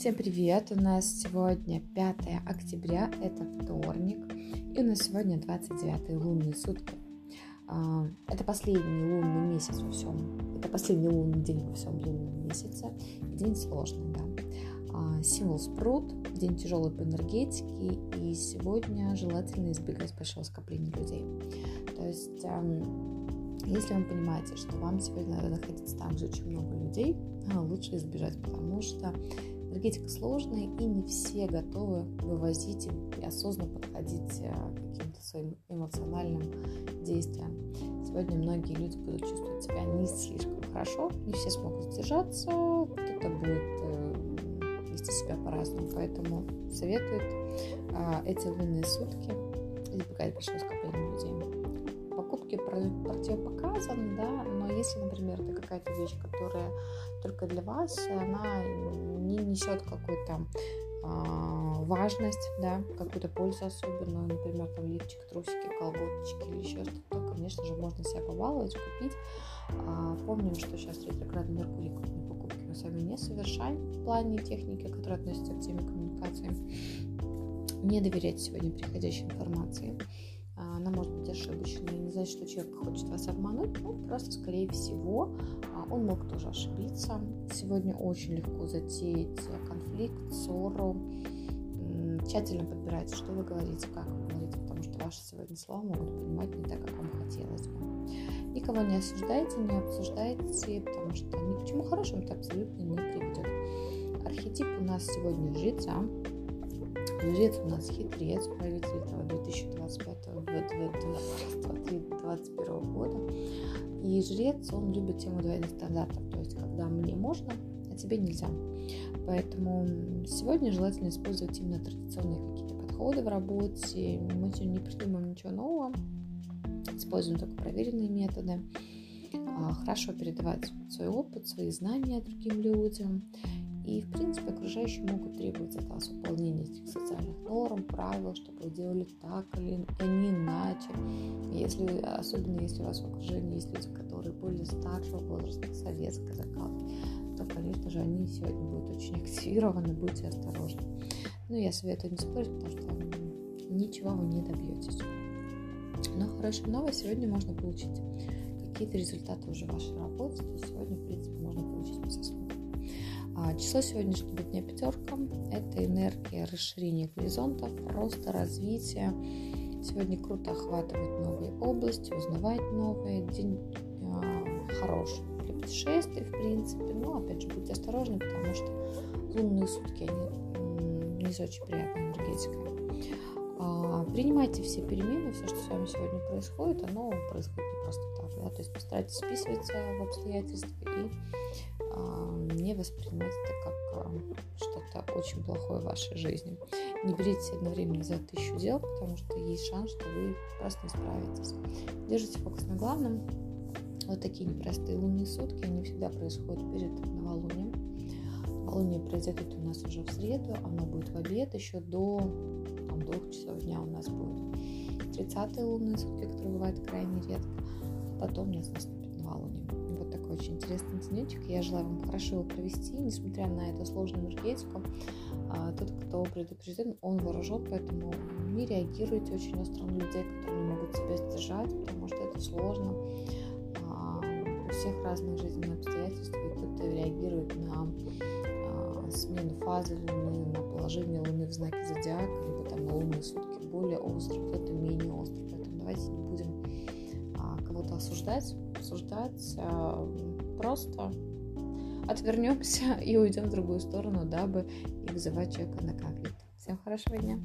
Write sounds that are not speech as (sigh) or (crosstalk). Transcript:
Всем привет! У нас сегодня 5 октября, это вторник, и у нас сегодня 29 лунные сутки. А, это последний лунный месяц во всем, это последний лунный день во всем лунном месяце, день сложный, да. А, символ спрут, день тяжелый по энергетике, и сегодня желательно избегать большого скопления людей. То есть если вы понимаете, что вам сегодня надо находиться там, где очень много людей, а, лучше избежать, потому что энергетика сложная, и не все готовы вывозить и осознанно подходить э, к каким-то своим эмоциональным действиям. Сегодня многие люди будут чувствовать себя не слишком хорошо, не все смогут сдержаться, кто-то будет э, вести себя по-разному, поэтому советуют а, эти лунные сутки избегать большого скопления людей покупки противопоказан, да, но если, например, это какая-то вещь, которая только для вас, она не несет какую-то а, важность, да, какую-то пользу особенную, например, там лифчик, трусики, колготочки или еще что-то, то, конечно же, можно себя побаловать, купить. А, помним, что сейчас ретроградный Меркурий крупные покупки мы с вами не совершаем в плане техники, которая относится к теме коммуникации. Не доверяйте сегодня приходящей информации она может быть ошибочной. Не значит, что человек хочет вас обмануть, но просто, скорее всего, а, он мог тоже ошибиться. Сегодня очень легко затеять конфликт, ссору. Тщательно подбирайте, что вы говорите, как вы говорите, потому что ваши сегодня слова могут понимать не так, как вам хотелось бы. Никого не осуждайте, не обсуждайте, потому что ни к чему хорошему это абсолютно не приведет. Архетип у нас сегодня жреца, Жрец у нас хитрец, правитель этого 2025-2021 года. И жрец, он любит тему двойных стандартов, то есть когда мне можно, а тебе нельзя. Поэтому сегодня желательно использовать именно традиционные какие-то подходы в работе. Мы сегодня не придумаем ничего нового, используем только проверенные методы. А, хорошо передавать свой опыт, свои знания другим людям и, в принципе, окружающие могут требовать от вас выполнения этих социальных норм, правил, чтобы вы делали так или а не иначе. Если, особенно если у вас в окружении есть люди, которые более старшего возраста, советской закалки, то, конечно же, они сегодня будут очень (laughs) активированы, будьте осторожны. Но я советую не спорить, потому что ничего вы не добьетесь. Но хорошая новость, сегодня можно получить какие-то результаты уже вашей то есть сегодня, в принципе, А число сегодняшнего дня пятерка – это энергия расширения горизонтов, роста, развития. Сегодня круто охватывать новые области, узнавать новые. День э, хороший для путешествий, в принципе. Но, опять же, будьте осторожны, потому что лунные сутки, они не с очень приятной энергетикой. А, принимайте все перемены, все, что с вами сегодня происходит, оно происходит не просто так. Да? То есть постарайтесь вписываться в обстоятельства и не воспринимать это как а, что-то очень плохое в вашей жизни. Не берите одновременно за тысячу дел, потому что есть шанс, что вы просто не справитесь. Держите фокус на главном. Вот такие непростые лунные сутки, они всегда происходят перед новолунием. Новолуние произойдет у нас уже в среду, оно будет в обед, еще до там, двух часов дня у нас будет 30-е лунные сутки, которые бывают крайне редко. Потом у нас наступит очень интересный денечек. Я желаю вам хорошо его провести, несмотря на эту сложную энергетику. А, тот, кто предупрежден, он вооружен, поэтому не реагируйте очень остро на людей, которые не могут себя сдержать, потому что это сложно. А, у всех разные жизненные обстоятельства, и кто-то реагирует на а, смену фазы Луны, на положение Луны в знаке зодиака, либо там на лунные сутки более остро, кто-то менее остро. Поэтому давайте не будем кого-то осуждать, обсуждать, а, просто отвернемся (laughs) и уйдем в другую сторону, дабы не вызывать человека на конфликт. Всем хорошего дня!